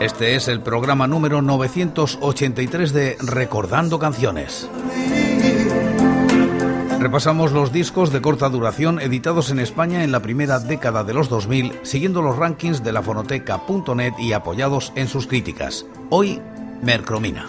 Este es el programa número 983 de Recordando Canciones. Repasamos los discos de corta duración editados en España en la primera década de los 2000, siguiendo los rankings de la fonoteca.net y apoyados en sus críticas. Hoy, Mercromina.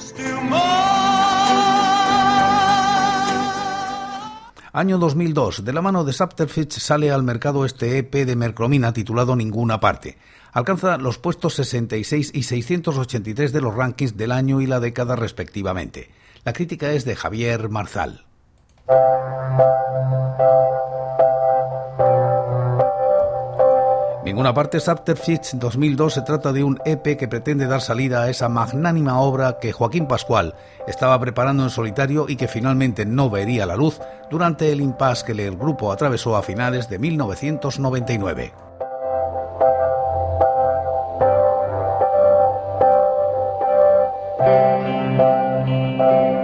Año 2002, de la mano de Subterfuge sale al mercado este EP de Mercromina titulado Ninguna Parte. Alcanza los puestos 66 y 683 de los rankings del año y la década respectivamente. La crítica es de Javier Marzal. Ninguna parte Subterfuge 2002 se trata de un EP que pretende dar salida a esa magnánima obra que Joaquín Pascual estaba preparando en solitario y que finalmente no vería la luz durante el impasse que el grupo atravesó a finales de 1999. Ninguna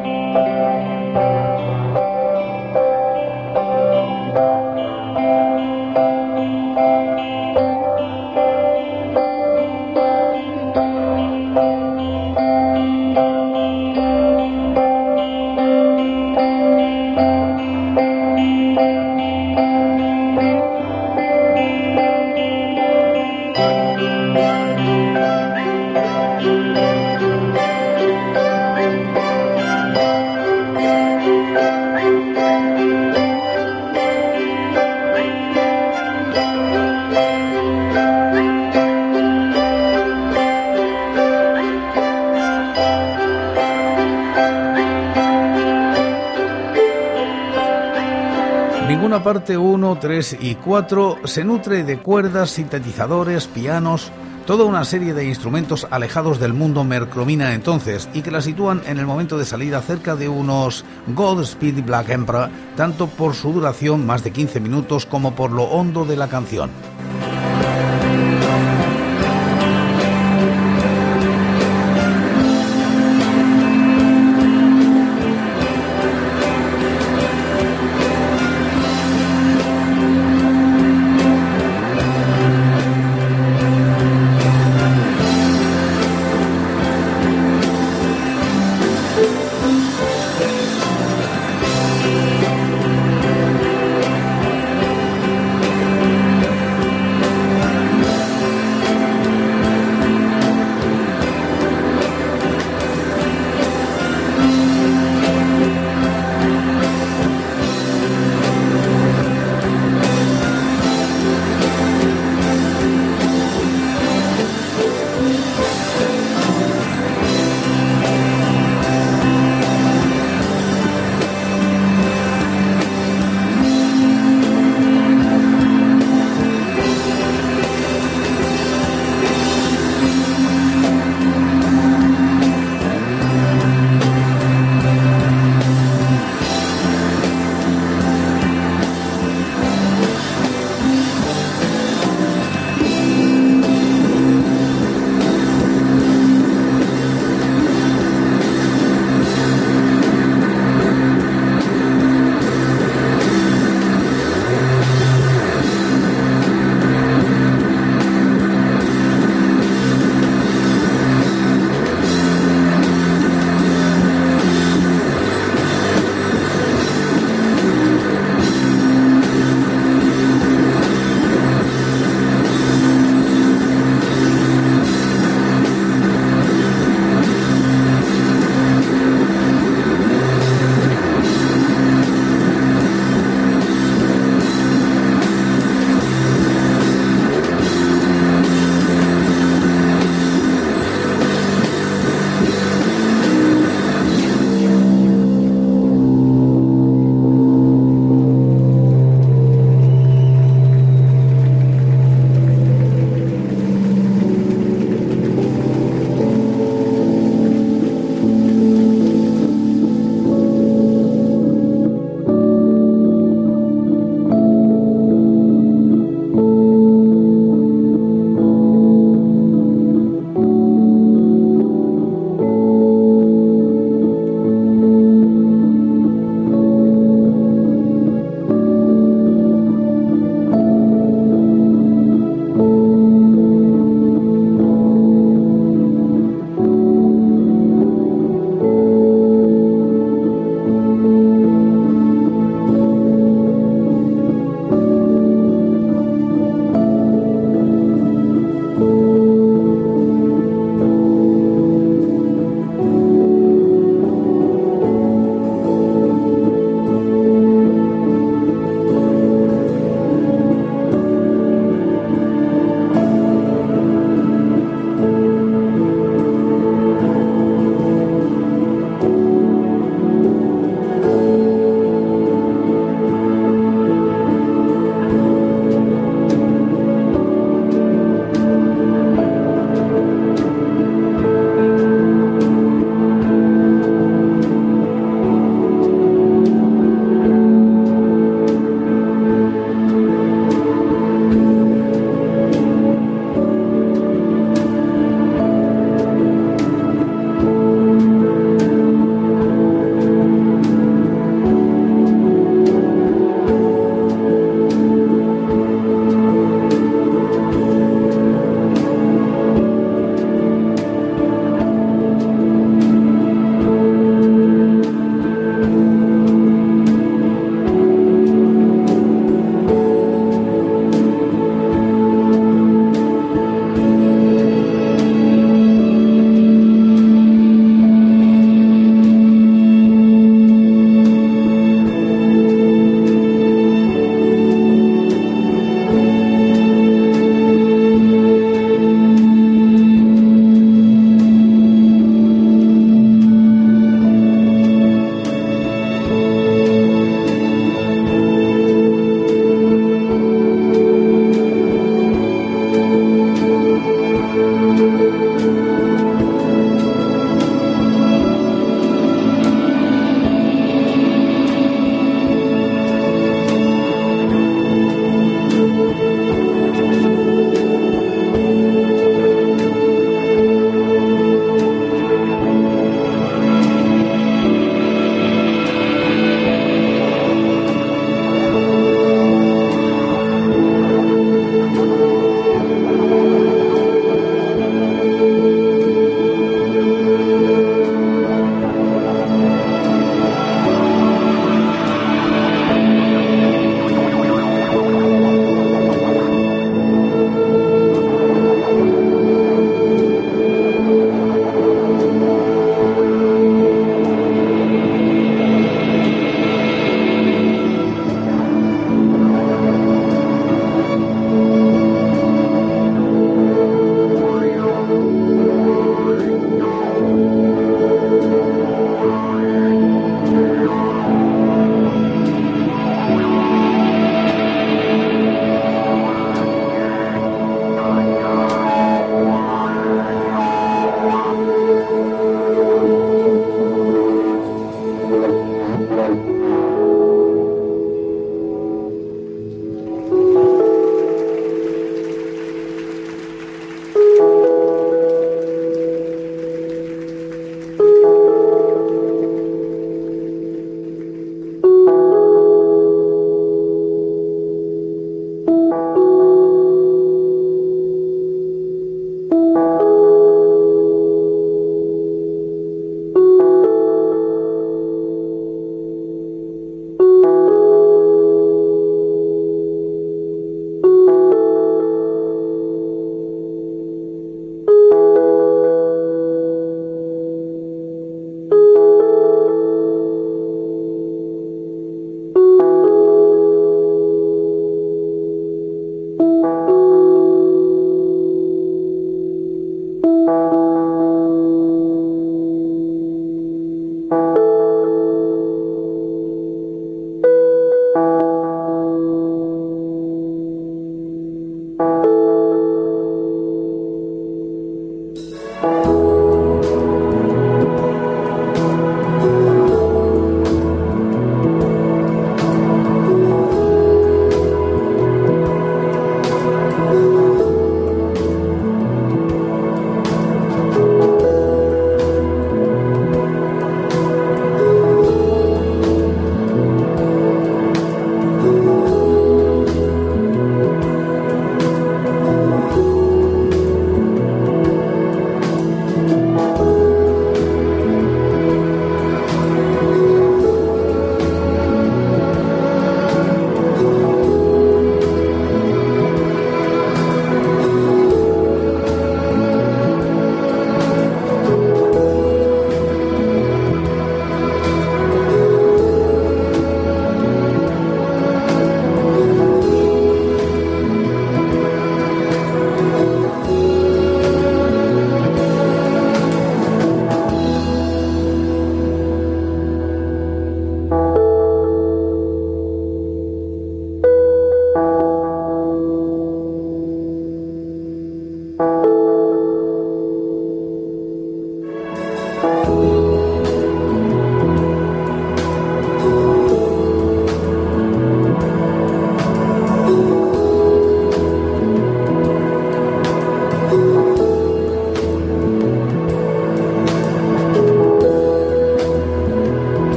parte 1, 3 y 4 se nutre de cuerdas, sintetizadores, pianos, toda una serie de instrumentos alejados del mundo mercromina entonces y que la sitúan en el momento de salida cerca de unos Godspeed Black Emperor, tanto por su duración, más de 15 minutos, como por lo hondo de la canción.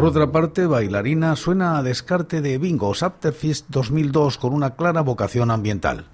Por otra parte, Bailarina suena a descarte de Bingos Afterfist 2002 con una clara vocación ambiental.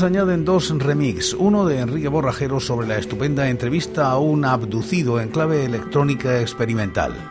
Ellos añaden dos remix, uno de Enrique Borrajero sobre la estupenda entrevista a un abducido en clave electrónica experimental.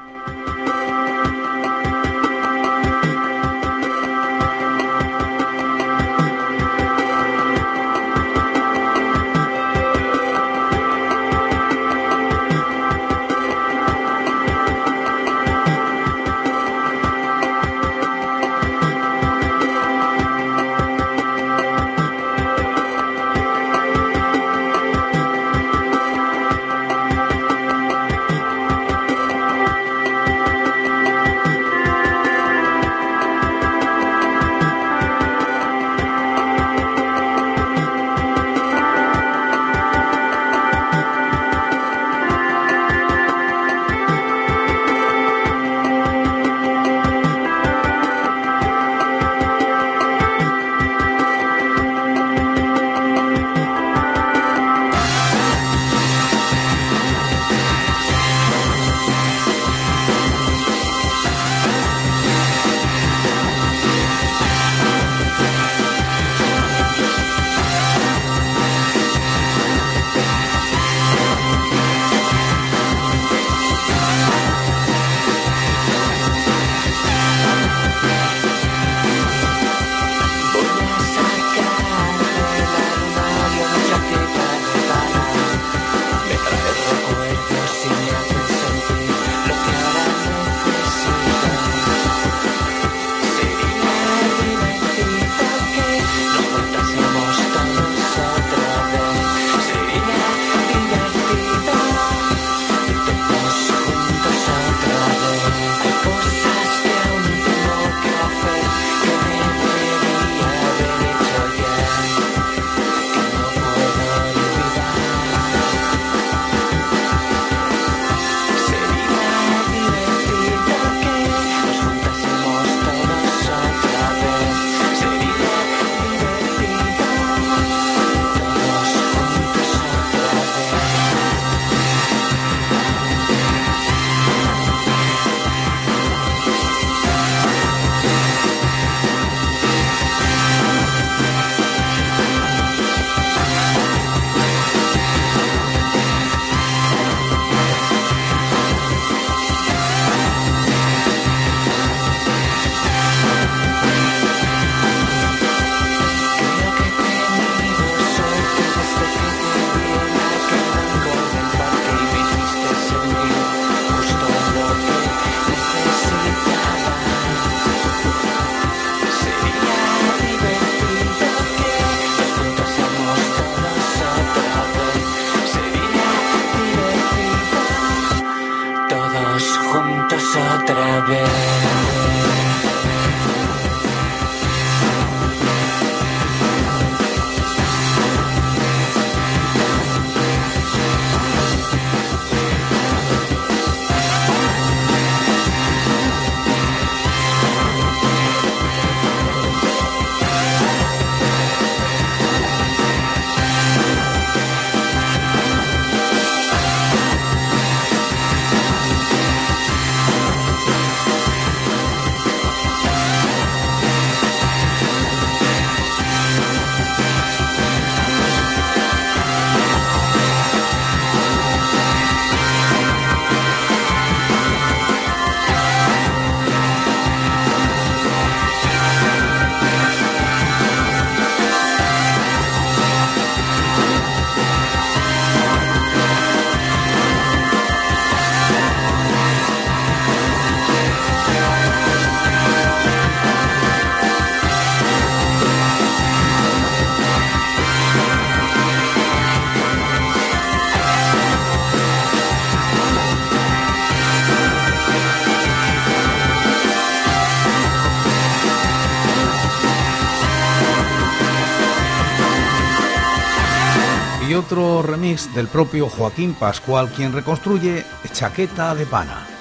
Otro remix del propio Joaquín Pascual, quien reconstruye Chaqueta de Pana.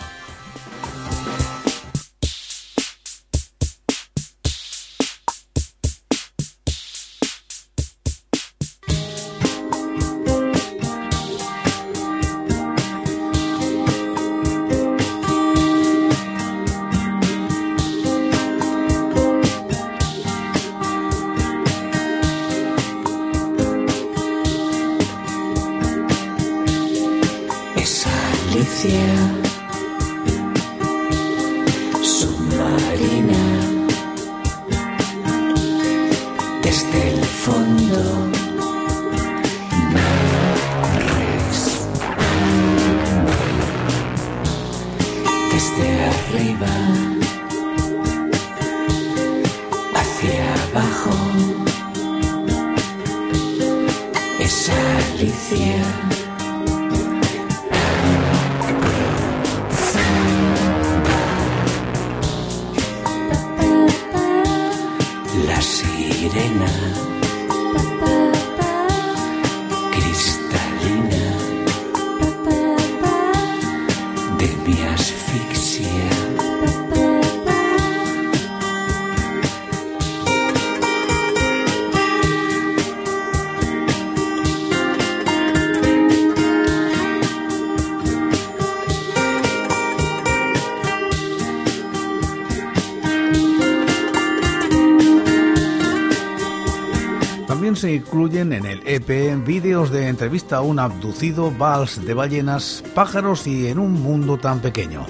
Se incluyen en el EP vídeos de entrevista a un abducido, vals de ballenas, pájaros y en un mundo tan pequeño.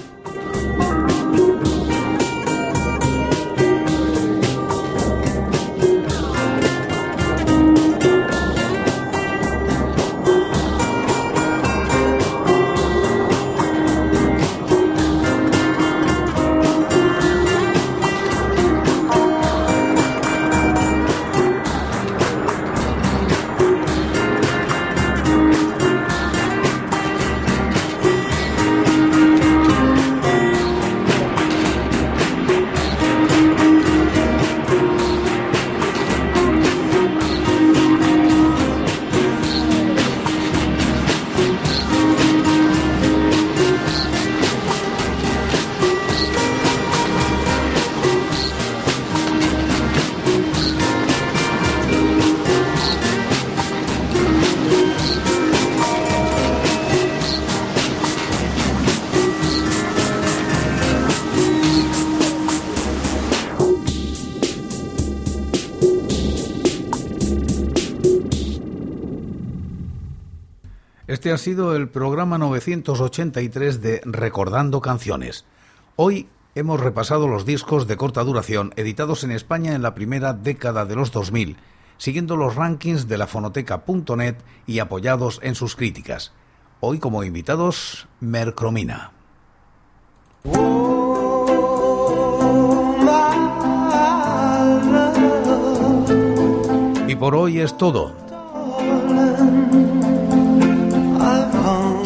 Ha sido el programa 983 de Recordando Canciones. Hoy hemos repasado los discos de corta duración editados en España en la primera década de los 2000, siguiendo los rankings de la fonoteca.net y apoyados en sus críticas. Hoy como invitados, Mercromina. Y por hoy es todo.